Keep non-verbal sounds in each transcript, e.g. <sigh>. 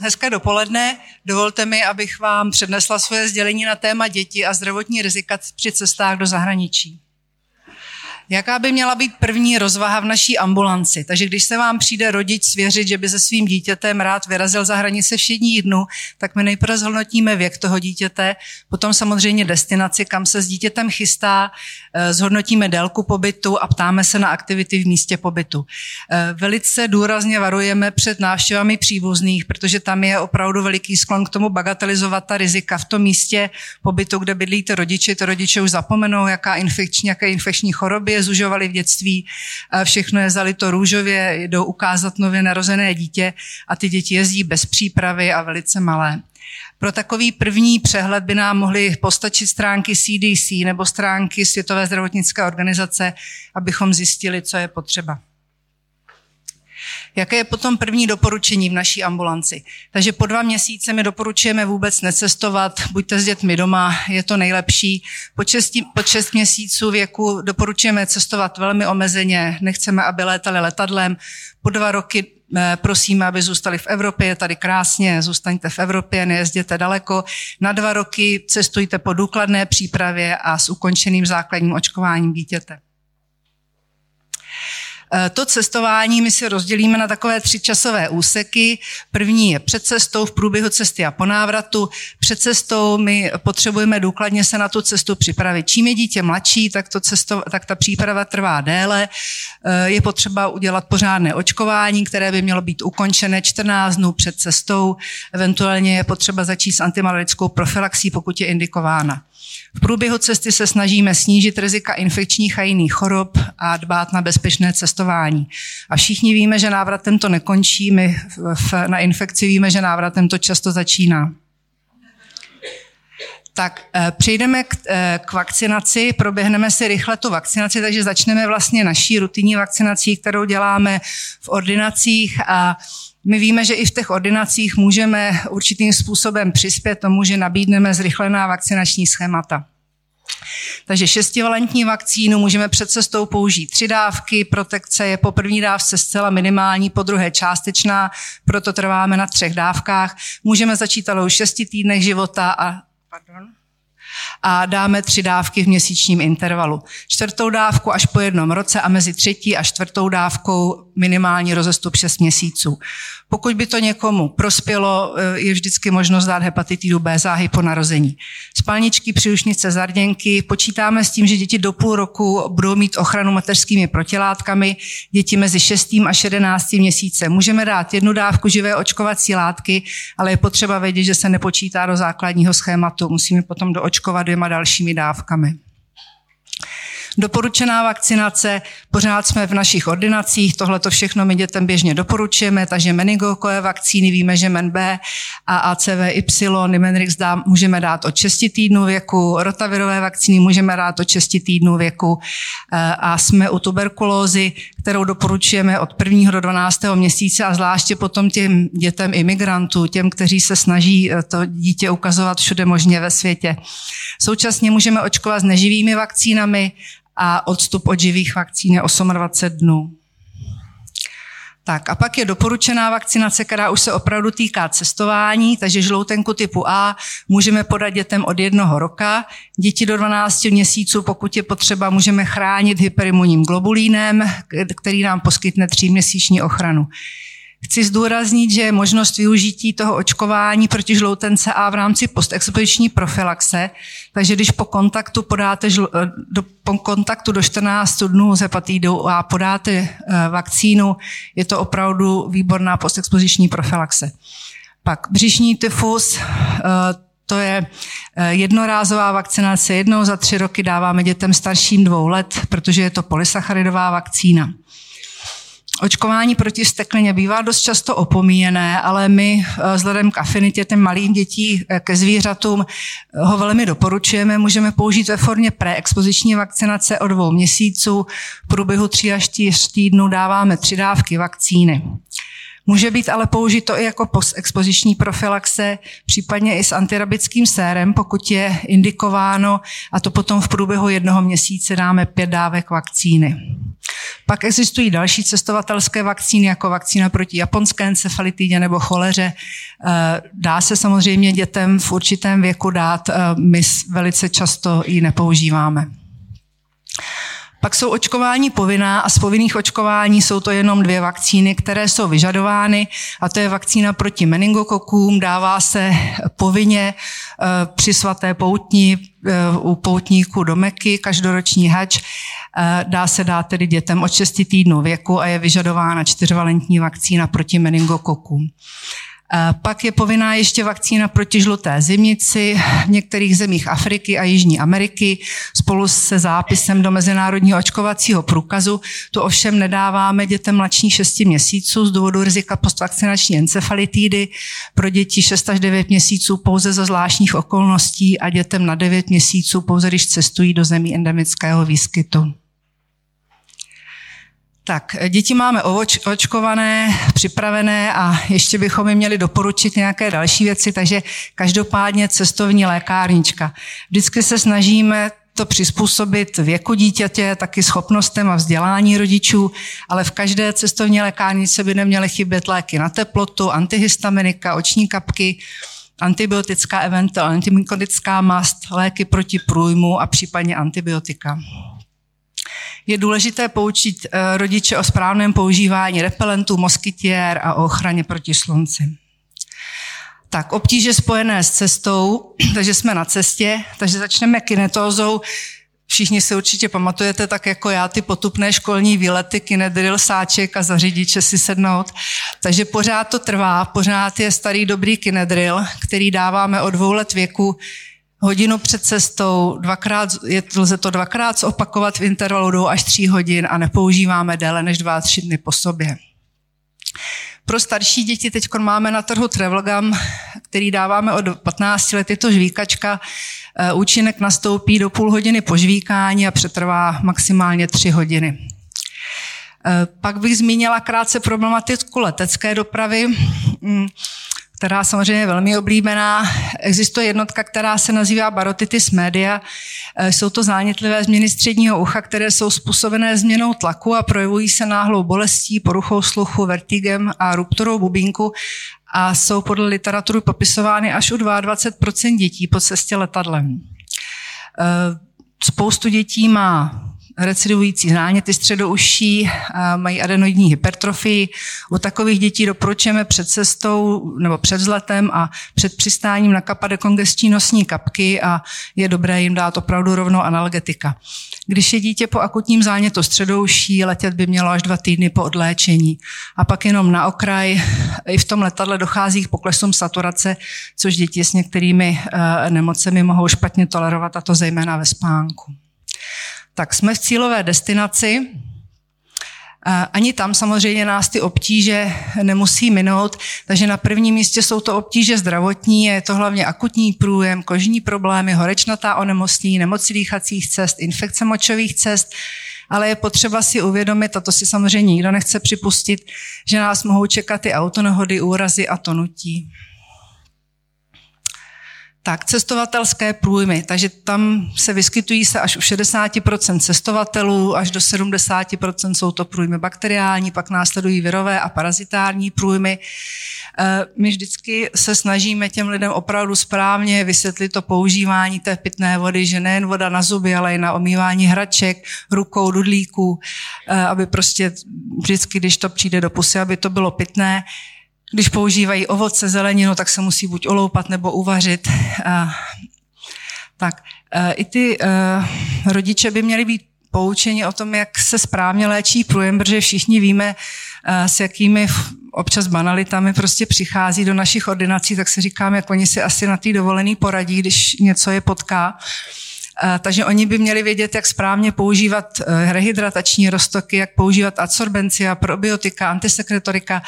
hezké dopoledne. Dovolte mi, abych vám přednesla svoje sdělení na téma děti a zdravotní rizika při cestách do zahraničí. Jaká by měla být první rozvaha v naší ambulanci? Takže když se vám přijde rodič svěřit, že by se svým dítětem rád vyrazil za hranice všední dnu, tak my nejprve zhodnotíme věk toho dítěte, potom samozřejmě destinaci, kam se s dítětem chystá, eh, zhodnotíme délku pobytu a ptáme se na aktivity v místě pobytu. Eh, velice důrazně varujeme před návštěvami příbuzných, protože tam je opravdu veliký sklon k tomu bagatelizovat ta rizika v tom místě pobytu, kde bydlíte rodiče, to rodiče už zapomenou, jaká infekční, jaké infekční choroby zužovali v dětství, všechno je zalito růžově, jdou ukázat nově narozené dítě a ty děti jezdí bez přípravy a velice malé. Pro takový první přehled by nám mohly postačit stránky CDC nebo stránky Světové zdravotnické organizace, abychom zjistili, co je potřeba. Jaké je potom první doporučení v naší ambulanci? Takže po dva měsíce my doporučujeme vůbec necestovat, buďte s dětmi doma, je to nejlepší. Po, česti, po šest měsíců věku doporučujeme cestovat velmi omezeně, nechceme, aby létali letadlem. Po dva roky eh, prosíme, aby zůstali v Evropě, je tady krásně, zůstaňte v Evropě, nejezděte daleko. Na dva roky cestujte po důkladné přípravě a s ukončeným základním očkováním dítěte. Eh, to cestování my si rozdělíme na takové tři časové úseky. První je před cestou, v průběhu cesty a po návratu. Před cestou my potřebujeme důkladně se na tu cestu připravit. Čím je dítě mladší, tak, to cesto, tak ta příprava trvá déle. Eh, je potřeba udělat pořádné očkování, které by mělo být ukončené 14 dnů před cestou. Eventuálně je potřeba začít s antimalarickou profilaxí, pokud je indikována. V průběhu cesty se snažíme snížit rizika infekčních a jiných chorob a dbát na bezpečné cestování. A všichni víme, že návratem to nekončí, my na infekci víme, že návratem to často začíná. Tak eh, přejdeme k, eh, k vakcinaci, proběhneme si rychle tu vakcinaci, takže začneme vlastně naší rutinní vakcinací, kterou děláme v ordinacích a my víme, že i v těch ordinacích můžeme určitým způsobem přispět tomu, že nabídneme zrychlená vakcinační schémata. Takže šestivalentní vakcínu můžeme před cestou použít tři dávky, protekce je po první dávce zcela minimální, po druhé částečná, proto trváme na třech dávkách. Můžeme začít ale už šesti týdnech života a pardon, a dáme tři dávky v měsíčním intervalu. Čtvrtou dávku až po jednom roce a mezi třetí a čtvrtou dávkou minimální rozestup 6 měsíců. Pokud by to někomu prospělo, eh, je vždycky možnost dát hepatitidu B záhy po narození. Spalničky, příušnice, zarděnky. Počítáme s tím, že děti do půl roku budou mít ochranu mateřskými protilátkami. Děti mezi 6. a 11. měsíce. Můžeme dát jednu dávku živé očkovací látky, ale je potřeba vědět, že se nepočítá do základního schématu. Musíme potom doočkovat dvěma dalšími dávkami. Doporučená vakcinace, pořád jsme v našich ordinacích, tohle to všechno my dětem běžně doporučujeme, takže meningokové vakcíny víme, že MenB a ACVY, Nimenrix dá, můžeme dát od 6 týdnů věku, rotavirové vakcíny můžeme dát od 6 týdnů věku eh, a jsme u tuberkulózy, kterou doporučujeme od 1. do 12. měsíce a zvláště potom těm dětem imigrantů, těm, kteří se snaží eh, to dítě ukazovat všude možně ve světě. Současně můžeme očkovat s neživými vakcínami a odstup od živých vakcín je 28 dnů. Tak a pak je doporučená vakcinace, která už se opravdu týká cestování, takže žloutenku typu A můžeme podat dětem od jednoho roka. Děti do 12 měsíců, pokud je potřeba, můžeme chránit hyperimunním globulínem, který nám poskytne tříměsíční ochranu. Chci zdůraznit, že možnost využití toho očkování proti žloutence A v rámci postexpoziční profilaxe, takže když po kontaktu podáte žl, eh, do, po kontaktu do 14 dnů s hepatidou A podáte eh, vakcínu, je to opravdu výborná postexpoziční profilaxe. Pak břišní tyfus, eh, to je jednorázová vakcinace. Jednou za tři roky dáváme dětem starším dvou let, protože je to polysacharidová vakcína. Očkování proti steklině bývá dost často opomíjené, ale my eh, vzhledem k afinitě těm malým dětí eh, ke zvířatům eh, ho velmi doporučujeme. Můžeme použít ve formě preexpoziční vakcinace o dvou měsíců. V průběhu tří až čtyř týdnů dáváme tři dávky vakcíny. Může být ale použito i jako postexpoziční profilaxe, případně i s antirabickým sérem, pokud je indikováno, a to potom v průběhu jednoho měsíce dáme pět dávek vakcíny. Pak existují další cestovatelské vakcíny, jako vakcína proti japonské encefalitidě nebo choleře. Dá se samozřejmě dětem v určitém věku dát, my velice často ji nepoužíváme. Pak jsou očkování povinná a z povinných očkování jsou to jenom dvě vakcíny, které jsou vyžadovány a to je vakcína proti meningokokům, dává se povinně eh, při svaté poutní eh, u poutníků do Meky, každoroční hač, eh, dá se dát tedy dětem od 6 týdnů věku a je vyžadována čtyřvalentní vakcína proti meningokokům. Pak je povinná ještě vakcína proti žluté zimnici v některých zemích Afriky a Jižní Ameriky spolu se zápisem do Mezinárodního očkovacího průkazu. To ovšem nedáváme dětem mladších 6 měsíců z důvodu rizika postvakcinační encefalitídy, pro děti 6 až 9 měsíců pouze za zvláštních okolností a dětem na 9 měsíců pouze, když cestují do zemí endemického výskytu. Tak, děti máme očkované, připravené a ještě bychom jim měli doporučit nějaké další věci, takže každopádně cestovní lékárnička. Vždycky se snažíme to přizpůsobit věku dítěte, taky schopnostem a vzdělání rodičů, ale v každé cestovní lékárnice by neměly chybět léky na teplotu, antihistaminika, oční kapky, antibiotická eventuálně antimykotická mast, léky proti průjmu a případně antibiotika je důležité poučit eh, rodiče o správném používání repelentů, moskytier a o ochraně proti slunci. Tak, obtíže spojené s cestou, <clears throat> takže jsme na cestě, takže začneme kinetózou. Všichni si určitě pamatujete, tak jako já, ty potupné školní výlety, kinedril, sáček a za řidiče si sednout. Takže pořád to trvá, pořád je starý dobrý kinedril, který dáváme od dvou let věku hodinu před cestou, dvakrát, je, lze to dvakrát zopakovat v intervalu dvou až tří hodin a nepoužíváme déle než dva, tři dny po sobě. Pro starší děti teď máme na trhu Travelgum, který dáváme od 15 let, je to žvíkačka. Eh, účinek nastoupí do půl hodiny po žvíkání a přetrvá maximálně tři hodiny. Eh, pak bych zmínila krátce problematiku letecké dopravy. Která samozřejmě je velmi oblíbená. Existuje jednotka, která se nazývá barotitis media. E, jsou to zánětlivé změny středního ucha, které jsou způsobené změnou tlaku a projevují se náhlou bolestí, poruchou sluchu, vertigem a rupturou bubínku a jsou podle literatury popisovány až u 22% dětí po cestě letadlem. E, spoustu dětí má recidivující záněty středouší, mají adenoidní hypertrofii. U takových dětí doporučujeme před cestou nebo před vzletem a před přistáním nakapat dekongestní nosní kapky a je dobré jim dát opravdu rovnou analgetika. Když je dítě po akutním zánětu středouší, letět by mělo až dva týdny po odléčení. A pak jenom na okraj, i v tom letadle dochází k poklesům saturace, což děti s některými eh, nemocemi mohou špatně tolerovat, a to zejména ve spánku tak jsme v cílové destinaci. Ani tam samozřejmě nás ty obtíže nemusí minout, takže na prvním místě jsou to obtíže zdravotní, je to hlavně akutní průjem, kožní problémy, horečnatá onemocnění, nemoci dýchacích cest, infekce močových cest, ale je potřeba si uvědomit, a to si samozřejmě nikdo nechce připustit, že nás mohou čekat i autonehody, úrazy a tonutí. Tak, cestovatelské průjmy, takže tam se vyskytují se až u 60% cestovatelů, až do 70% jsou to průjmy bakteriální, pak následují virové a parazitární průjmy. Eh, my vždycky se snažíme těm lidem opravdu správně vysvětlit to používání té pitné vody, že nejen voda na zuby, ale i na omývání hraček, rukou, dudlíků, eh, aby prostě vždycky, když to přijde do pusy, aby to bylo pitné. Když používají ovoce, zeleninu, tak se musí buď oloupat nebo uvařit. Tak e, i ty e, rodiče by měli být poučeni o tom, jak se správně léčí průjem, protože všichni víme, e, s jakými občas banalitami prostě přichází do našich ordinací, tak si říkám, jak oni si asi na té dovolený poradí, když něco je potká. Takže oni by měli vědět, jak správně používat rehydratační roztoky, jak používat adsorbencia, probiotika, antisekretorika,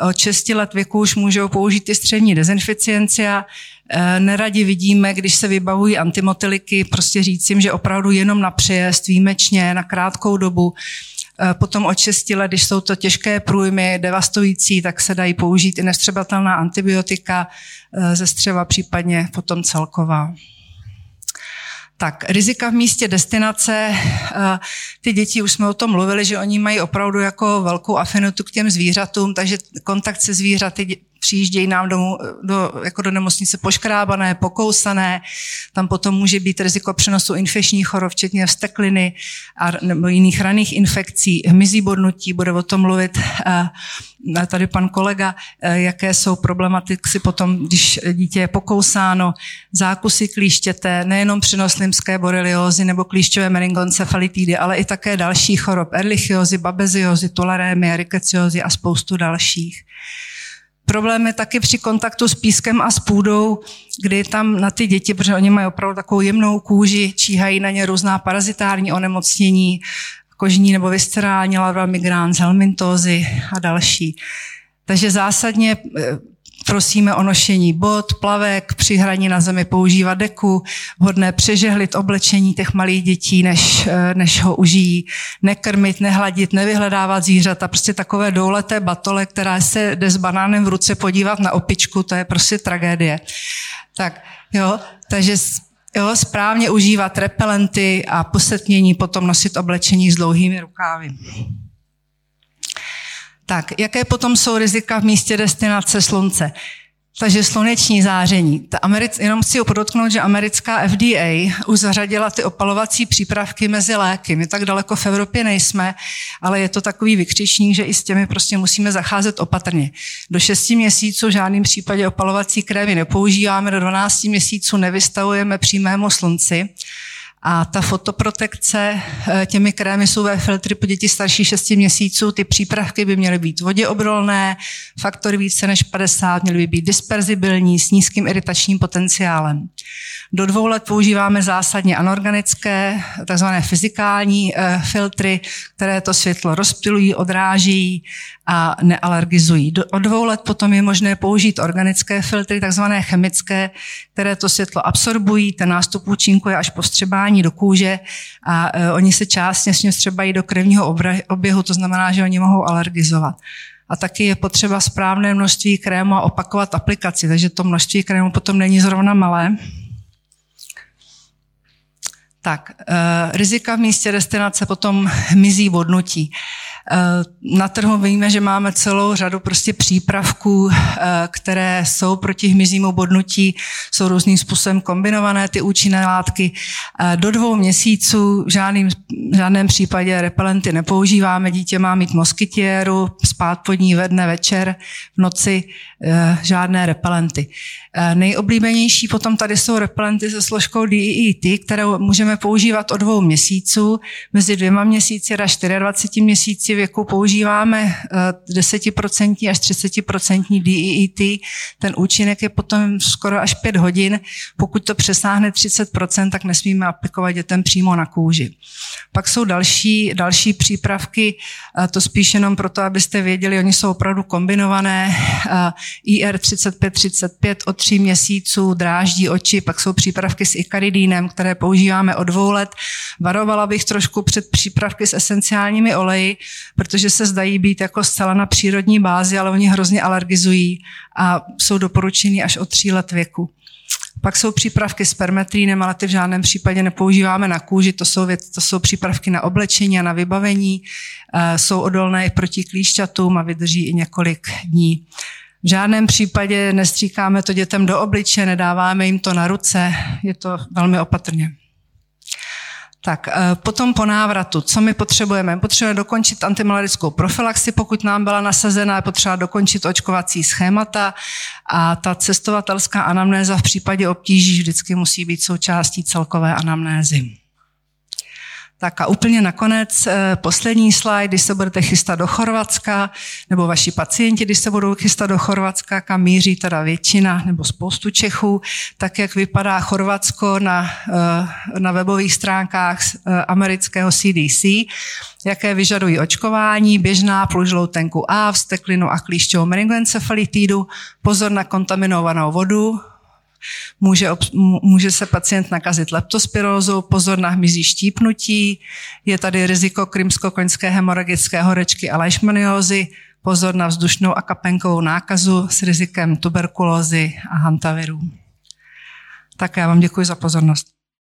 od 6 let věku už můžou použít ty střední dezinficiencia. E, neradi vidíme, když se vybavují antimotiliky, prostě říct jim, že opravdu jenom na přejezd, výjimečně, na krátkou dobu. E, potom od 6 let, když jsou to těžké průjmy, devastující, tak se dají použít i nestřebatelná antibiotika e, ze střeva, případně potom celková. Tak, rizika v místě destinace. Eh, ty děti, už jsme o tom mluvili, že oni mají opravdu jako velkou afinitu k těm zvířatům, takže kontakt se zvířaty přijíždějí nám do, do, jako do nemocnice poškrábané, pokousané. Tam potom může být riziko přenosu infekčních chorob, včetně vstekliny a, nebo jiných raných infekcí, hmyzí bodnutí, bude o tom mluvit uh, tady pan kolega, uh, jaké jsou problematiky potom, když dítě je pokousáno, zákusy klíštěte, nejenom přenos limské boreliózy nebo klíšťové meningoncefalitidy, ale i také další chorob, erlichiozy, babeziozy, tularémie, rikeciozy a spoustu dalších. Problém je taky při kontaktu s pískem a s půdou, kdy tam na ty děti, protože oni mají opravdu takovou jemnou kůži, číhají na ně různá parazitární onemocnění, kožní nebo viscerální lavra migrán, helmintózy a další. Takže zásadně eh, Prosíme o nošení bot, plavek, při hraní na zemi používat deku, vhodné přežehlit oblečení těch malých dětí, než, eh, než ho užijí, nekrmit, nehladit, nevyhledávat zvířata, prostě takové douleté batole, která se jde s banánem v ruce podívat na opičku, to je prostě tragédie. Tak jo, takže jo, správně užívat repelenty a posetnění, potom nosit oblečení s dlouhými rukávy. Tak, jaké potom jsou rizika v místě destinace slunce? Takže sluneční záření. Ta Americ, jenom chci podotknout, že americká FDA už zařadila ty opalovací přípravky mezi léky. My tak daleko v Evropě nejsme, ale je to takový vykřičník, že i s těmi prostě musíme zacházet opatrně. Do 6 měsíců v žádném případě opalovací krémy nepoužíváme, do 12 měsíců nevystavujeme přímému slunci. A ta fotoprotekce eh, těmi krémy jsou ve filtry pro děti starší 6 měsíců. Ty přípravky by měly být voděobrodné, faktory více než 50, měly by být disperzibilní s nízkým iritačním potenciálem. Do dvou let používáme zásadně anorganické, takzvané fyzikální eh, filtry, které to světlo rozptilují, odráží a nealergizují. Od dvou let potom je možné použít organické filtry, takzvané chemické, které to světlo absorbují, ten nástup účinku je až po střebání do kůže a e, oni se ním střebají do krevního oběhu, to znamená, že oni mohou alergizovat. A taky je potřeba správné množství krému a opakovat aplikaci, takže to množství krému potom není zrovna malé. Tak, e, rizika v místě destinace potom mizí vodnutí. Na trhu víme, že máme celou řadu prostě přípravků, eh, které jsou proti hmyzímu bodnutí, jsou různým způsobem kombinované ty účinné látky. Eh, do dvou měsíců v žádným, v žádném případě repelenty nepoužíváme. Dítě má mít moskytiéru, spát pod ní ve dne, večer, v noci, žádné repelenty. Nejoblíbenější potom tady jsou repelenty se složkou DEET, které můžeme používat od dvou měsíců, mezi dvěma měsíci a 24 měsíci věku používáme 10% eh, až 30% DEET. Ten účinek je potom skoro až 5 hodin. Pokud to přesáhne 30%, tak nesmíme aplikovat dětem přímo na kůži. Pak jsou další, další přípravky, eh, to spíš jenom proto, abyste věděli, oni jsou opravdu kombinované. Eh, IR 3535 od 3 měsíců dráždí oči, pak jsou přípravky s ikaridínem, které používáme od dvou let. Varovala bych trošku před přípravky s esenciálními oleji, protože se zdají být jako zcela na přírodní bázi, ale oni hrozně alergizují a jsou doporučeny až od tří let věku. Pak jsou přípravky s permetrínem, ale ty v žádném případě nepoužíváme na kůži, to jsou, věc, to jsou přípravky na oblečení a na vybavení, e, jsou odolné i proti klíšťatům a vydrží i několik dní. V žádném případě nestříkáme to dětem do obliče, nedáváme jim to na ruce, je to velmi opatrně. Tak eh, potom po návratu, co my potřebujeme? Potřebujeme dokončit antimalarickou profilaxi, pokud nám byla nasazena, je potřeba dokončit očkovací schémata a ta cestovatelská anamnéza v případě obtíží vždycky musí být součástí celkové anamnézy. Tak a úplně nakonec eh, poslední slide, když se budete chystat do Chorvatska, nebo vaši pacienti, když se budou chystat do Chorvatska, kam míří teda většina nebo spoustu Čechů, tak jak vypadá Chorvatsko na, eh, na webových stránkách eh, amerického CDC, jaké vyžadují očkování, běžná plužloutenku A, vsteklinu a klíšťovou meningoencefalitidu, pozor na kontaminovanou vodu, Může, může se pacient nakazit leptospirózou, pozor na hmyzí štípnutí, je tady riziko krymsko-koňské hemoragické horečky a leishmaniózy, pozor na vzdušnou a kapenkovou nákazu s rizikem tuberkulózy a hantavirů. Tak já vám děkuji za pozornost.